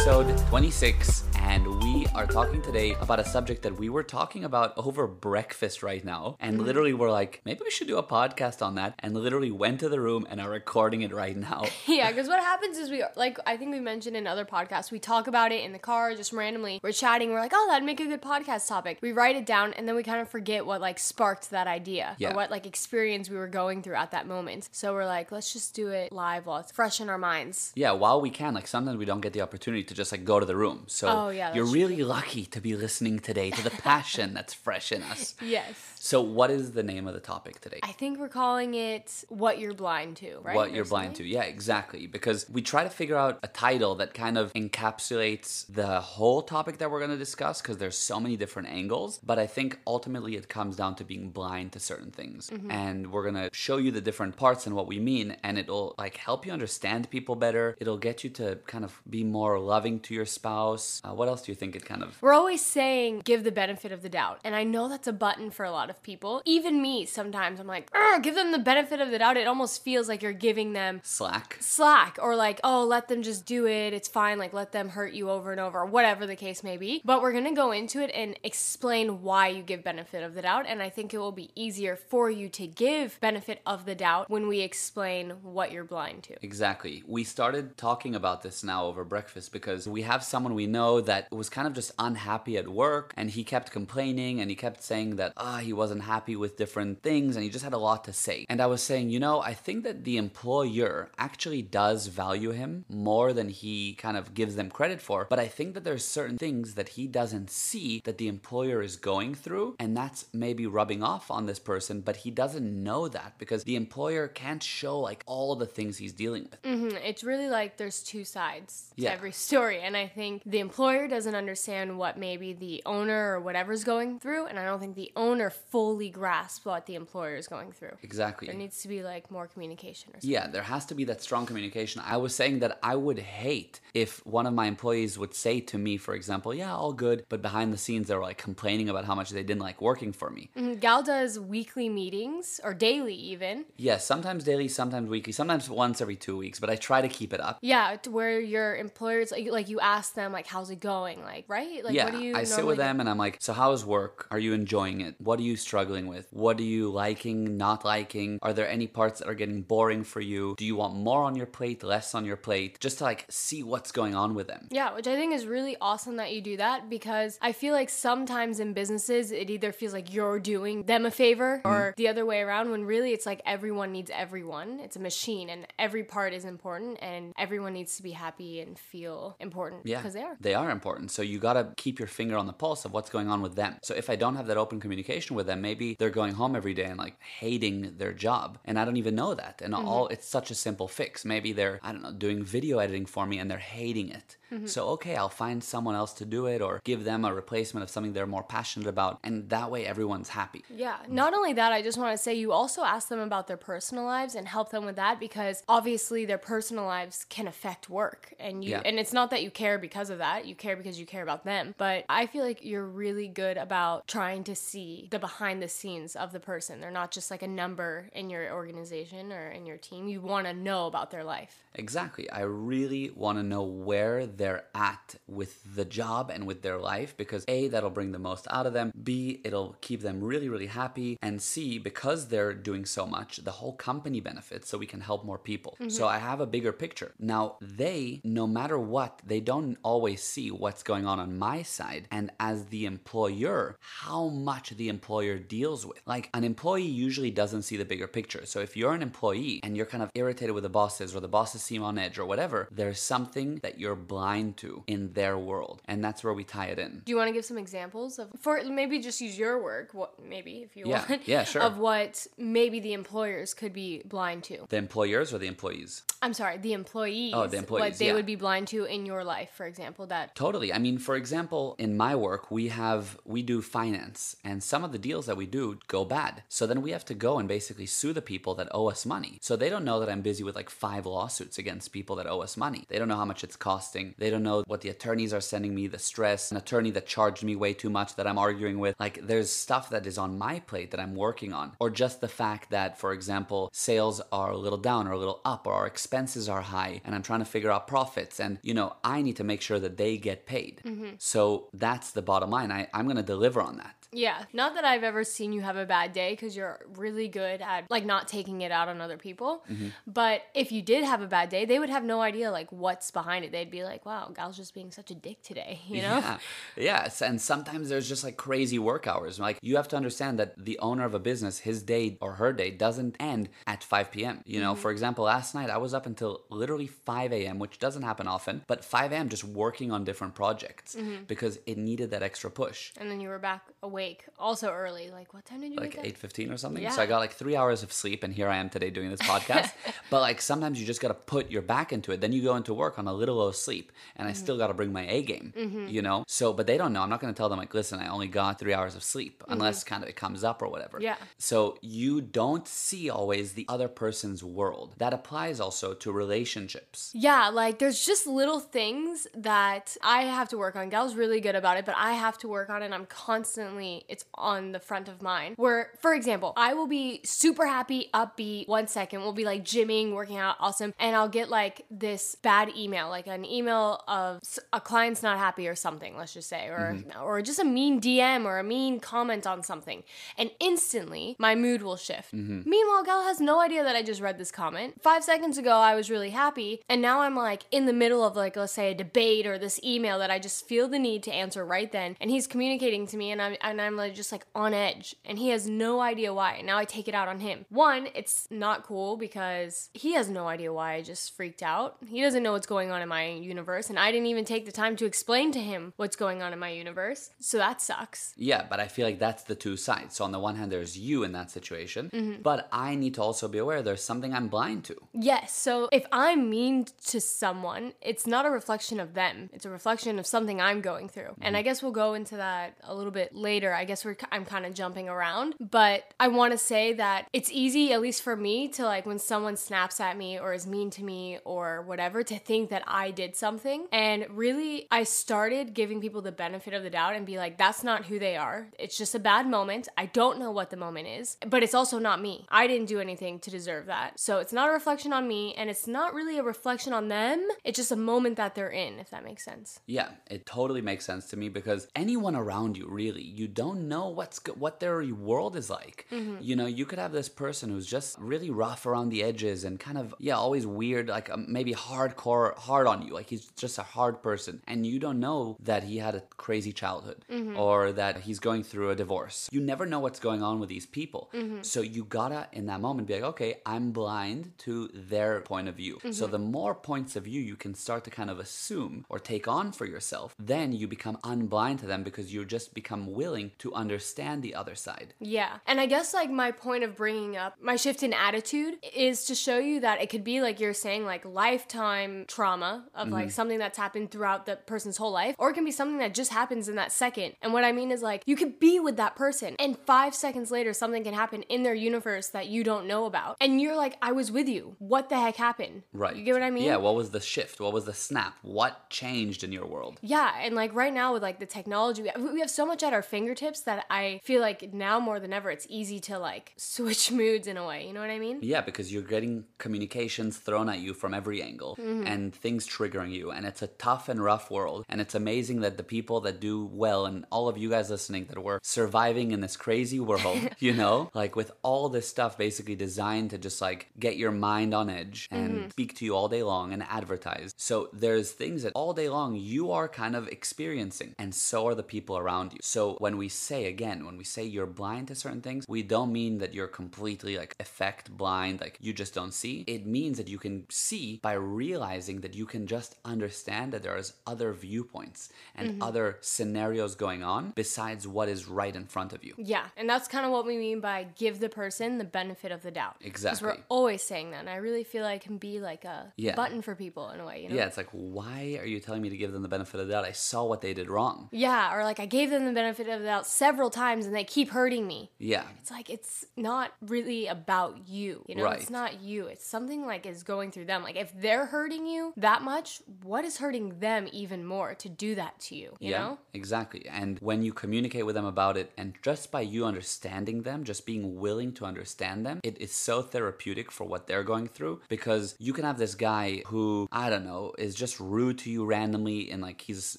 episode 26, and we are talking today about a subject that we were talking about over breakfast right now. And mm-hmm. literally, we're like, maybe we should do a podcast on that. And literally went to the room and are recording it right now. Yeah, because what happens is we like I think we mentioned in other podcasts we talk about it in the car just randomly. We're chatting. We're like, oh, that'd make a good podcast topic. We write it down and then we kind of forget what like sparked that idea Yeah. or what like experience we were going through at that moment. So we're like, let's just do it live while it's fresh in our minds. Yeah, while we can, like sometimes we don't get the opportunity to just like go to the room. So Oh, yeah, you're really lucky to be listening today to the passion that's fresh in us. Yes. So, what is the name of the topic today? I think we're calling it what you're blind to, right? what Or you're blind to. Yeah, exactly. Because we try to figure out a title that kind of encapsulates the whole topic that we're going to discuss because there's so many different angles. But I think ultimately it comes down to being blind to certain things. Mm-hmm. And we're going to show you the different parts and what we mean. And it'll like help you understand people better. It'll get you to kind of be more loving to your spouse. Uh, what else do you think it kind of. We're always saying give the benefit of the doubt. And I know that's a button for a lot of people. Even me, sometimes I'm like, give them the benefit of the doubt. It almost feels like you're giving them Slack. slack or like, oh, let them just do it. It's fine. Like, let them hurt you over and over, or whatever the case may be. But we're going to go into it and explain why you give benefit of the doubt. And I think it will be easier for you to give benefit of the doubt when we explain what you're blind to. Exactly. We started talking about this now over breakfast because we have someone we know that was kind of just unhappy at work and he kept complaining and he kept saying that ah he wasn't happy with different things and he just had a lot to say. And I was saying, you know, I think that the employer actually does value him more than he kind of gives them credit for, but I think that there's certain things that he doesn't see that the employer is going through and that's maybe rubbing off on this person, but he doesn't know that because the employer can't show like all the things he's dealing with. Mhm. It's really like there's two sides to Yeah. every story. And I think the employer doesn't understand what maybe the owner or whatever's going through. And I don't think the owner fully grasps what the employer is going through. Exactly. There needs to be like more communication or something. Yeah, there has to be that strong communication. I was saying that I would hate if one of my employees would say to me, for example, yeah, all good, but behind the scenes they're like complaining about how much they didn't like working for me. Mhm. Gal does weekly meetings or daily even. Yes, sometimes daily, sometimes weekly, sometimes once every two weeks, but I try to keep it up. Yeah, to where your employers like, like you ask them like how's it going like right like yeah, what do you I sit with do? them and I'm like, so how's work? Are you enjoying it? What are you struggling with? What are you liking, not liking? Are there any parts that are getting boring for you? Do you want more on your plate, less on your plate? Just to like see what's going on with them. Yeah, which I think is really awesome that you do that because I feel like sometimes in businesses it either feels like you're doing them a favor or Mm-hmm. the other way around when really it's like everyone needs everyone. It's a machine and every part is important and everyone needs to be happy and feel important Yeah, because they are. They are important. So you got to keep your finger on the pulse of what's going on with them. So if I don't have that open communication with them, maybe they're going home every day and like hating their job, and I don't even know that. And mm-hmm. all it's such a simple fix. Maybe they're I don't know doing video editing for me and they're hating it. Mm-hmm. So okay, I'll find someone else to do it or give them a replacement of something they're more passionate about, and that way everyone's happy. Yeah. Not only that, I just want to say you also ask them about their personal lives and help them with that because obviously their personal lives can affect work. And you Yeah. and it's not that you care because of that. You care because you care about them. But I feel like you're really good about trying to see the behind the scenes of the person. They're not just like a number in your organization or in your team. You want to know about their life. Exactly. I really want to know where they're at with the job and with their life because A, that'll bring the most out of them. B, it'll keep them really, really happy. And C, because they're doing so much, the whole company benefits so we can help more people. Mm-hmm. So I have a bigger picture. Now, they, no matter what, they don't always see what's going on on my side. And as the employer, how much the employer deals with. Like, an employee usually doesn't see the bigger picture. So if you're an employee and you're kind of irritated with the bosses or the bosses seem on edge or whatever, there's something that you're blind to in their world. And that's where we tie it in. Do you want to give some examples of for maybe just use your work, what maybe if you Yeah, want, yeah, sure. of what maybe the employers could be blind to. The employers or the employees? I'm sorry, the employees. Oh, the employees, What they yeah. would be blind to in your life, for example. That Totally. Totally. I mean, for example, in my work, we have we do finance, and some of the deals that we do go bad. So then we have to go and basically sue the people that owe us money. So they don't know that I'm busy with like five lawsuits against people that owe us money. They don't know how much it's costing. They don't know what the attorneys are sending me, the stress, an attorney that charged me way too much that I'm arguing with. Like there's stuff that is on my plate that I'm working on. Or just the fact that, for example, sales are a little down or a little up or our expenses are high and I'm trying to figure out profits. And, you know, I need to make sure that they get paid. Mm-hmm. So that's the bottom line. I, I'm going to deliver on that. Yeah, not that I've ever seen you have a bad day because you're really good at like not taking it out on other people. Mm-hmm. But if you did have a bad day, they would have no idea like what's behind it. They'd be like, "Wow, Gal's just being such a dick today," you know? Yeah. Yes. And sometimes there's just like crazy work hours. Like you have to understand that the owner of a business, his day or her day doesn't end at 5 p.m. You know, mm-hmm. for example, last night I was up until literally 5 a.m., which doesn't happen often, but 5 a.m. just working on different projects mm-hmm. because it needed that extra push. And then you were back awake also early. Like, what time did you Like up? 8.15 or something. Yeah. So I got like three hours of sleep and here I am today doing this podcast. but like sometimes you just got to put your back into it. Then you go into work on a little low sleep and I still mm-hmm. got to bring my A game, mm-hmm. you know? So, but they don't know. I'm not going to tell them like, listen, I only got three hours of sleep mm-hmm. unless kind of it comes up or whatever. Yeah. So you don't see always the other person's world. That applies also to relationships. Yeah, like there's just little things that I have to work on. Gal's really good about it, but I have to work on it. And I'm constantly, it's on the front of mind. Where, for example, I will be super happy, upbeat, one second, we'll be like gymming, working out, awesome. And I'll get like this bad email, like an email of a client's not happy or something, let's just say, or, mm-hmm. or just a mean DM or a mean comment on something. And instantly my mood will shift. Mm-hmm. Meanwhile, Gal has no idea that I just read this comment. Five seconds ago, I was really happy. And now I'm like in the middle of like, let's say a debate or this email that I just feel the need to answer right then. And he's communicating to me and I'm, and I'm like just like on edge. And he has no idea why. And now I take it out on him. One, it's not cool because he has no idea why I just freaked out. He doesn't know what's going on in my universe. And I didn't even take the time to explain to him what's going on in my universe. So that sucks. Yeah, but I feel like that's the two sides. So on the one hand, there's you in that situation, mm-hmm. but I need to also be aware there's something I'm blind to. Yes. So if I'm mean to someone, it's not a reflection of them. It's a reflection of something I'm going through. And mm-hmm. I guess we'll go into that a little bit later. I guess we're I'm kind of jumping around, but I want to say that it's easy at least for me to like when someone snaps at me or is mean to me or whatever to think that I did something. And really I started giving people the benefit of the doubt and be like that's not who they are. It's just a bad moment. I don't know what the moment is, but it's also not me. I didn't do anything to deserve that. So it's not a reflection on me and it's not really a reflection on them. It's just a moment that they're in, if that makes sense. Yeah, it totally makes sense to me because anyone around you, really, you don't know what's what their world is like. Mm-hmm. You know, you could have this person who's just really rough around the edges and kind of yeah, always weird, like um, maybe hardcore, hard on you. Like he's just a hard person, and you don't know that he had a crazy childhood mm-hmm. or that he's going through a divorce. You never know what's going on with these people. Mm-hmm. So you gotta in that moment be like, okay, I'm blind to their point of view. So the more points of view you can start to kind of assume or take on for yourself, then you become unblind to them because you just become willing to understand the other side. Yeah. And I guess like my point of bringing up my shift in attitude is to show you that it could be like you're saying like lifetime trauma of like mm-hmm. something that's happened throughout the person's whole life or it can be something that just happens in that second. And what I mean is like you could be with that person and 5 seconds later something can happen in their universe that you don't know about. And you're like I was with you. What the heck happened? Right. You get what I mean? Yeah, what was the shift? What was the snap? What changed in your world? Yeah, and like right now with like the technology, we have, we have so much at our fingertips that I feel like now more than ever, it's easy to like switch moods in a way. You know what I mean? Yeah, because you're getting communications thrown at you from every angle mm-hmm. and things triggering you. And it's a tough and rough world. And it's amazing that the people that do well, and all of you guys listening that were surviving in this crazy world, you know, like with all this stuff basically designed to just like get your mind on edge and mm-hmm. speak to you all day long and advertise. So there's things that all day long you are kind of experiencing, and so are the people around you. So when we say again, when we say you're blind to certain things, we don't mean that you're completely like effect blind, like you just don't see. It means that you can see by realizing that you can just understand that there's other viewpoints and Mm-hmm. other scenarios going on besides what is right in front of you. Yeah, and that's kind of what we mean by give the person the benefit of the doubt. Exactly. Because we're always saying that, and I really feel like it can be like a Yeah. button for people in a way, you know? Yeah, it's like, why are you telling me to give them the benefit of the doubt? I saw what they did wrong. Yeah, or like I gave them the benefit of the doubt several times and they keep hurting me. Yeah. It's like it's not really about you. You know, Right. it's not you. It's something like is going through them. Like if they're hurting you that much, what is hurting them even more to do that to you? You yeah, know? exactly. And when you communicate with them about it, and just by you understanding them, just being willing to understand them, it is so therapeutic for what they're going through because you can have this guy who, I don't know, is just rude to you randomly and like he's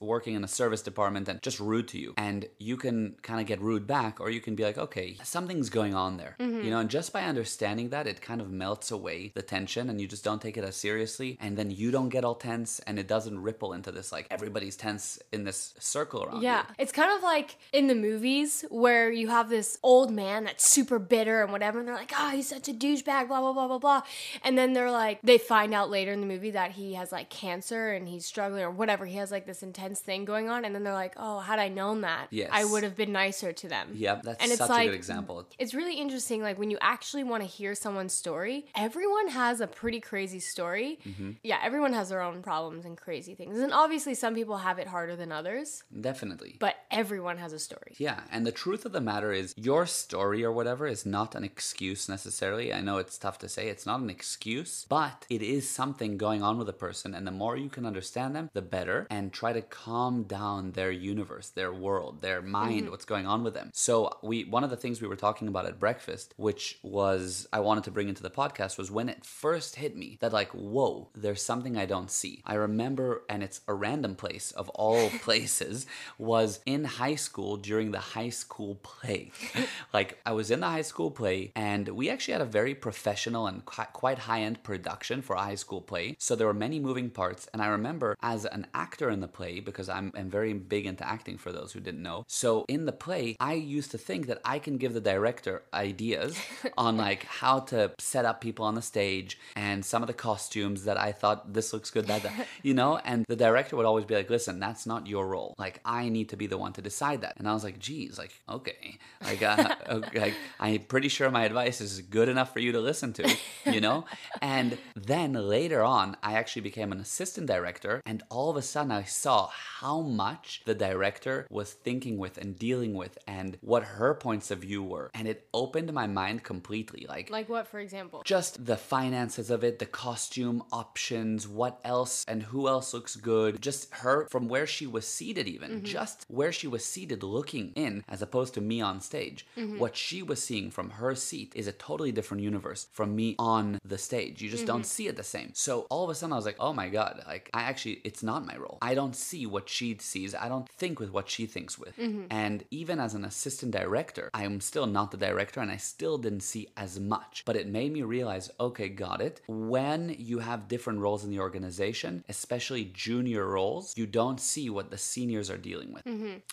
working in a service department and just rude to you. And you can kind of get rude back, or you can be like, okay, something's going on there. You know, and just by understanding that, it kind of melts away the tension and you just don't take it as seriously. And then you don't get all tense and it doesn't ripple into this like everybody's tense in this circle around you. Yeah, it's kind of like in the movies where you have this old man that's super bitter and whatever, and they're like, "Ah, he's such a douchebag," blah blah blah blah blah, and then they're like, they find out later in the movie that he has like cancer and he's struggling or whatever. He has like this intense thing going on, and then they're like, "Oh, had I known that, Yes. I would have been nicer to them." Yep, that's And it's such a like- good example. It's really interesting, like when you actually want to hear someone's story. Everyone has a pretty crazy story. Mm-hmm. Yeah, everyone has their own problems and crazy things, and obviously some people have it harder than others. Definitely. But everyone has a story. Yeah, and the truth of the matter is, your story or whatever is not an excuse necessarily. I know it's tough to say, it's not an excuse, but it is something going on with a person, and the more you can understand them, the better, and try to calm down their universe, their world, their mind, Mm-hmm. what's going on with them. So, we one of the things we were talking about at breakfast, which was I wanted to bring into the podcast, was when it first hit me that, like, whoa, there's something I don't see. I remember, and it's a random place of all places, was in high school during the high school play. like, I was in the high school play, and we actually had a very professional and qui- quite high end production for a high school play. So there were many moving parts. And I remember as an actor in the play, because I'm, I'm very big into acting for those who didn't know. So in the play, I used to think that I can give the director ideas on like how to set up people on the stage and some of the costumes that I thought this looks good, that, that you know, and the director would always be like, listen, that's not your role. Like I need to be the one to decide that. And I was like, geez, like, okay. Like, uh, okay, like I'm pretty sure my advice is good enough for you to listen to, you know? And then later on, I actually became an assistant director, and all of a sudden I saw how much the director was thinking with and dealing with and what her points of view were. And it opened my mind completely. Like, Like what, for example? just the finances of it, the costume options, what else and who else looks good. Just her from where she was seated, even mm-hmm. just where she was seated looking in, as opposed to me on stage. Mm-hmm. What she was seeing from her seat is a totally different universe from me on the stage. You just don't mm-hmm. see it the same. So all of a sudden, I was like, oh my God, like I actually, it's not my role. I don't see what she sees. I don't think with what she thinks with. And even as an assistant director, I'm still not the director and I still didn't see as much. But it made me realize, okay, got it. When you have different roles in the organization, especially junior roles, you don't see what the seniors are dealing with.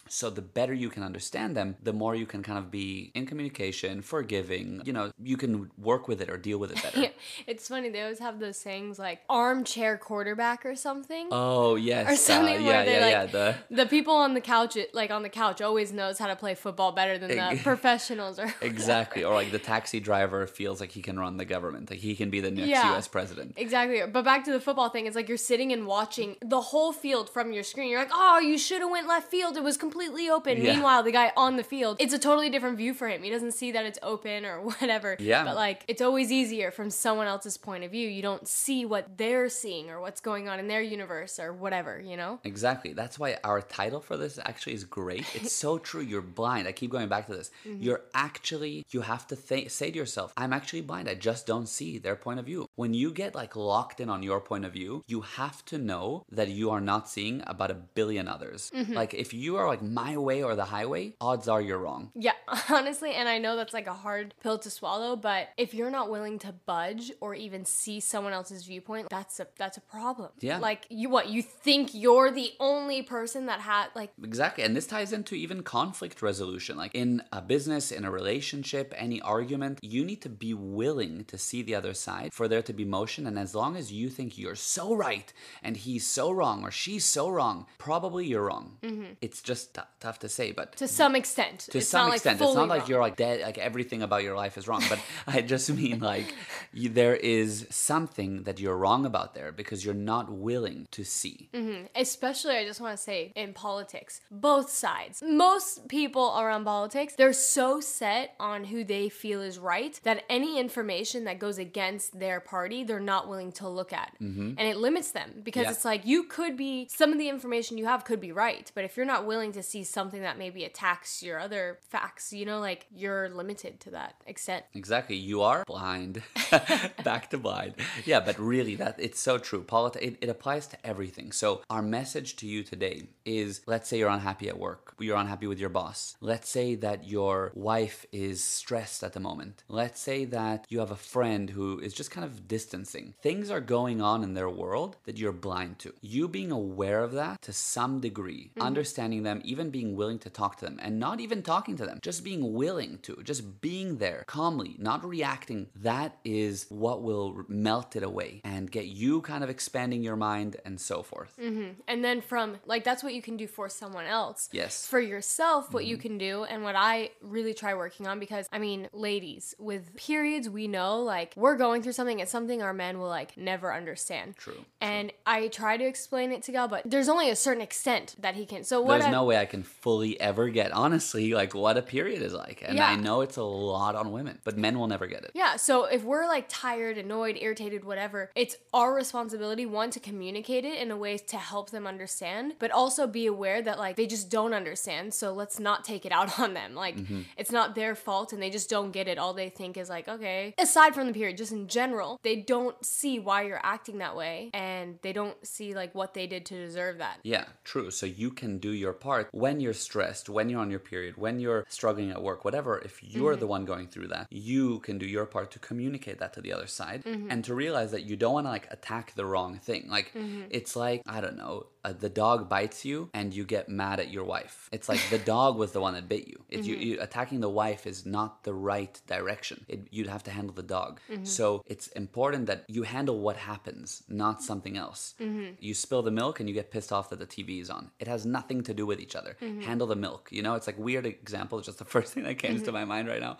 So the better you can understand them, the more you can kind of be in communication, forgiving, you know, you can work with it or deal with it better. Yeah, it's funny. They always have those sayings like armchair quarterback or something. Oh yes, or something uh, where yeah, they're yeah, like yeah. The the people on the couch, like on the couch, always knows how to play football better than the professionals. Or exactly, or like the taxi driver feels like he can run the government, like he can be the next Yeah. U.S. president. Exactly. But back to the football thing, it's like you're sitting and watching the whole field from your screen. You're like, oh, you should have went left field. It was completely open. Yeah. Meanwhile, the guy on the field, it's a totally different view for him. He doesn't see that it's open or whatever. Yeah. But like, it's always easier from someone else's point of view. You don't see what they're seeing or what's going on in their universe or whatever, you know? Exactly. That's why our title for this actually is great. It's so true. You're blind. I keep going back to this. Mm-hmm. You're actually, you have to th- say to yourself, I'm actually blind. I just don't see their point of view. When you get like locked in on your point of view, you have to know that you are not seeing about a billion others. Mm-hmm. Like if you are like my way or the highway, odds are you're wrong. Yeah, honestly, and I know that's like a hard pill to swallow, but if you're not willing to budge or even see someone else's viewpoint, that's a that's a problem. Yeah. Like you what, you think you're the only person that had like Exactly. And this ties into even even conflict resolution. Like in a business, in a relationship, any argument, you need to be willing to see the other side for there to be motion. And as long as you think you're so right and he's so wrong or she's so wrong, probably you're wrong. Mm-hmm. It's just t- tough to say, but to some extent. to It's some not, like, extent it's not like wrong. you're like dead like everything about your life is wrong but i just mean like you, there is something that you're wrong about there because you're not willing to see mm-hmm. especially I just want to say in politics, both sides. Most people around politics, they're so set on who they feel is right that any information that goes against their party, they're not willing to look at. Mm-hmm. And it limits them because Yeah. it's like you could be some of the information you have could be right, but if you're not willing to see something that maybe attacks your other facts, you know, like you're limited to that extent. exactly. You are blind. Back to blind. Yeah but really that it's so true. Polit- it, it applies to everything. So our message to you today is let's say you're unhappy at work. You're unhappy with your boss. Let's say that your wife is stressed at the moment. Let's say that you have a friend who is just kind of distancing. Things are going on in their world that you're blind to. You being aware of that to some degree mm-hmm. understanding them even being willing to talk to them and not even talking to them just being willing to just being there calmly not reacting that is what will melt it away and get you kind of expanding your mind and so forth. Mm-hmm. And then from like that's what you can do for someone else. Yes. For yourself, what you mm-hmm. can do and what I really try working on because I mean, ladies, with periods we know like we're going through something it's something our men will like never understand. True, And I try to explain it to Gal, but there's only a certain extent that he can. So what there's I, no way I can fully ever get honestly like what a period is like. And Yeah. I know it's a lot on women, but men will never get it. Yeah, so if we're like tired, annoyed, irritated, whatever, it's our responsibility one to communicate it in a way to help them understand, but also be aware that like they just don't understand. So let's not take it out on them. Like mm-hmm. it's not their fault and they just don't get it. All they think is like, okay, aside from the period, just in general, they don't see why you're acting that way and they don't see like what they did to deserve that. Yeah, true. So you can do your part when you're stressed, when you're on your period, when you're struggling at work, whatever. If you're the mm-hmm. one going through that, you can do your part to communicate that to the other side mm-hmm. and to realize that you don't want to like attack the wrong thing. Like it's like I don't know, uh, the dog bites you and you get mad at your wife. It's like the dog was the one that bit you. It's you, mm-hmm. you attacking the wife is not the right direction. It, you'd have to handle the dog. Mm-hmm. So it's important that you handle what happens, not something else. Mm-hmm. You spill the milk and you get pissed off that the TV is on. It has nothing to do with each other. Handle the milk. You know, it's like weird example. It's just the first thing that came to my mind right now.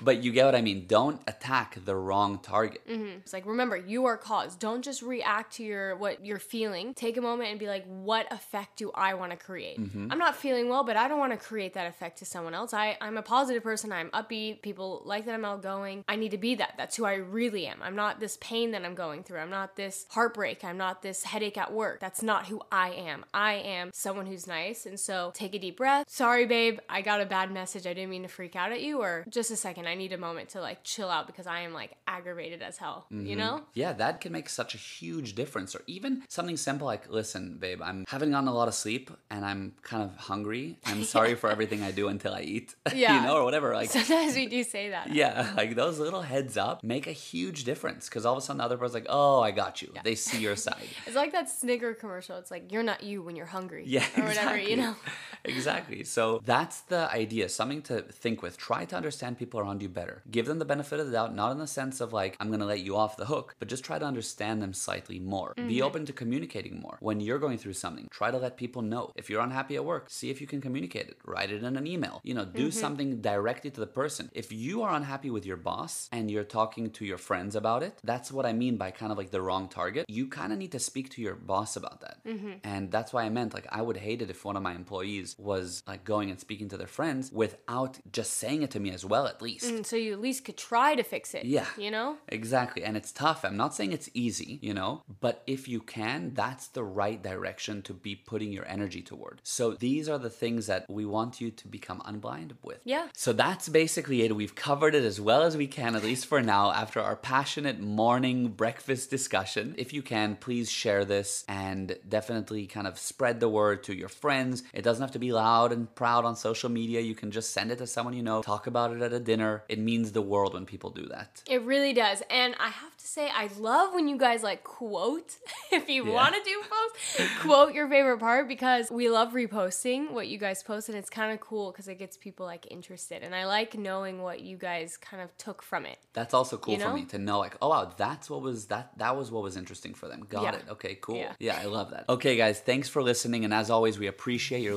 But you get what I mean. Don't attack the wrong target. It's like remember, you are cause. Don't just react to your what you're feeling. Take a moment and be like, what effect do I want to create? I'm not feeling well, but I don't want to create that effect to someone else. I, I'm a positive person. I'm upbeat. People like that I'm outgoing. I need to be that. That's who I really am. I'm not this pain that I'm going through. I'm not this heartbreak. I'm not this headache at work. That's not who I am. I am someone who's nice. And so take a deep breath. Sorry, babe. I got a bad message. I didn't mean to freak out at you. Or just a second. I need a moment to like chill out because I am like aggravated as hell. You mm-hmm. know? Yeah, that can make such a huge difference. Or even something simple like, listen, babe, I'm haven't gotten a lot of sleep and I'm kind of hungry. I'm sorry for everything I do until I eat. Yeah. you know, or whatever. Like Sometimes we do say that. Yeah, like those little heads up make a huge difference because all of a sudden the other person's like, oh, I got you. They see your side. It's like that Snickers commercial. It's like you're not you when you're hungry. Yeah, Or whatever, exactly. you know? Exactly. So that's the idea. Something to think with. Try to understand people around you better. Give them the benefit of the doubt, not in the sense of like, I'm going to let you off the hook, but just try to understand them slightly more. Mm-hmm. Be open to communicating more. When you're going through something, try to let people know. If you're unhappy at work, see if you can communicate it. Write it in an email. You know, do Mm-hmm. something directly to the person. If you are unhappy with your boss and you're talking to your friends about it, that's what I mean by kind of like the wrong target. You kind of need to speak to your boss about that. Mm-hmm. And that's why I meant like I would hate it if one of my employees was like going and speaking to their friends without just saying it to me as well, at least. And so you at least could try to fix it. Yeah. You know? Exactly. And it's tough. I'm not saying it's easy, you know, but if you can, that's the right direction to be putting your energy toward. So these are the things that we want you to become unblind with. Yeah. So that's basically it. We've covered it as well as we can, at least for now, after our passionate morning breakfast discussion. If you can, please share this and definitely kind of spread the word to your friends. It doesn't have to be loud and proud on social media. You can just send it to someone you know, talk about it at a dinner. It means the world when people do that. It really does. And I have to say, I love when you guys like quote, if you Yeah. want to do posts, quote your favorite part because we love reposting what you guys post, and it's kind of cool because it gets people like interested, and I like knowing what you guys kind of took from it. That's also cool You for me to know, like, oh wow, that's what was that. That was what was interesting for them. Got Yeah. it. Okay, cool. Yeah. Yeah. I love that. Okay, guys, thanks for listening, and as always, we appreciate your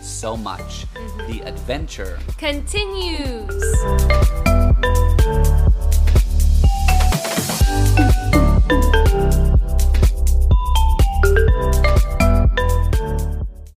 so much. Mm-hmm. The adventure continues.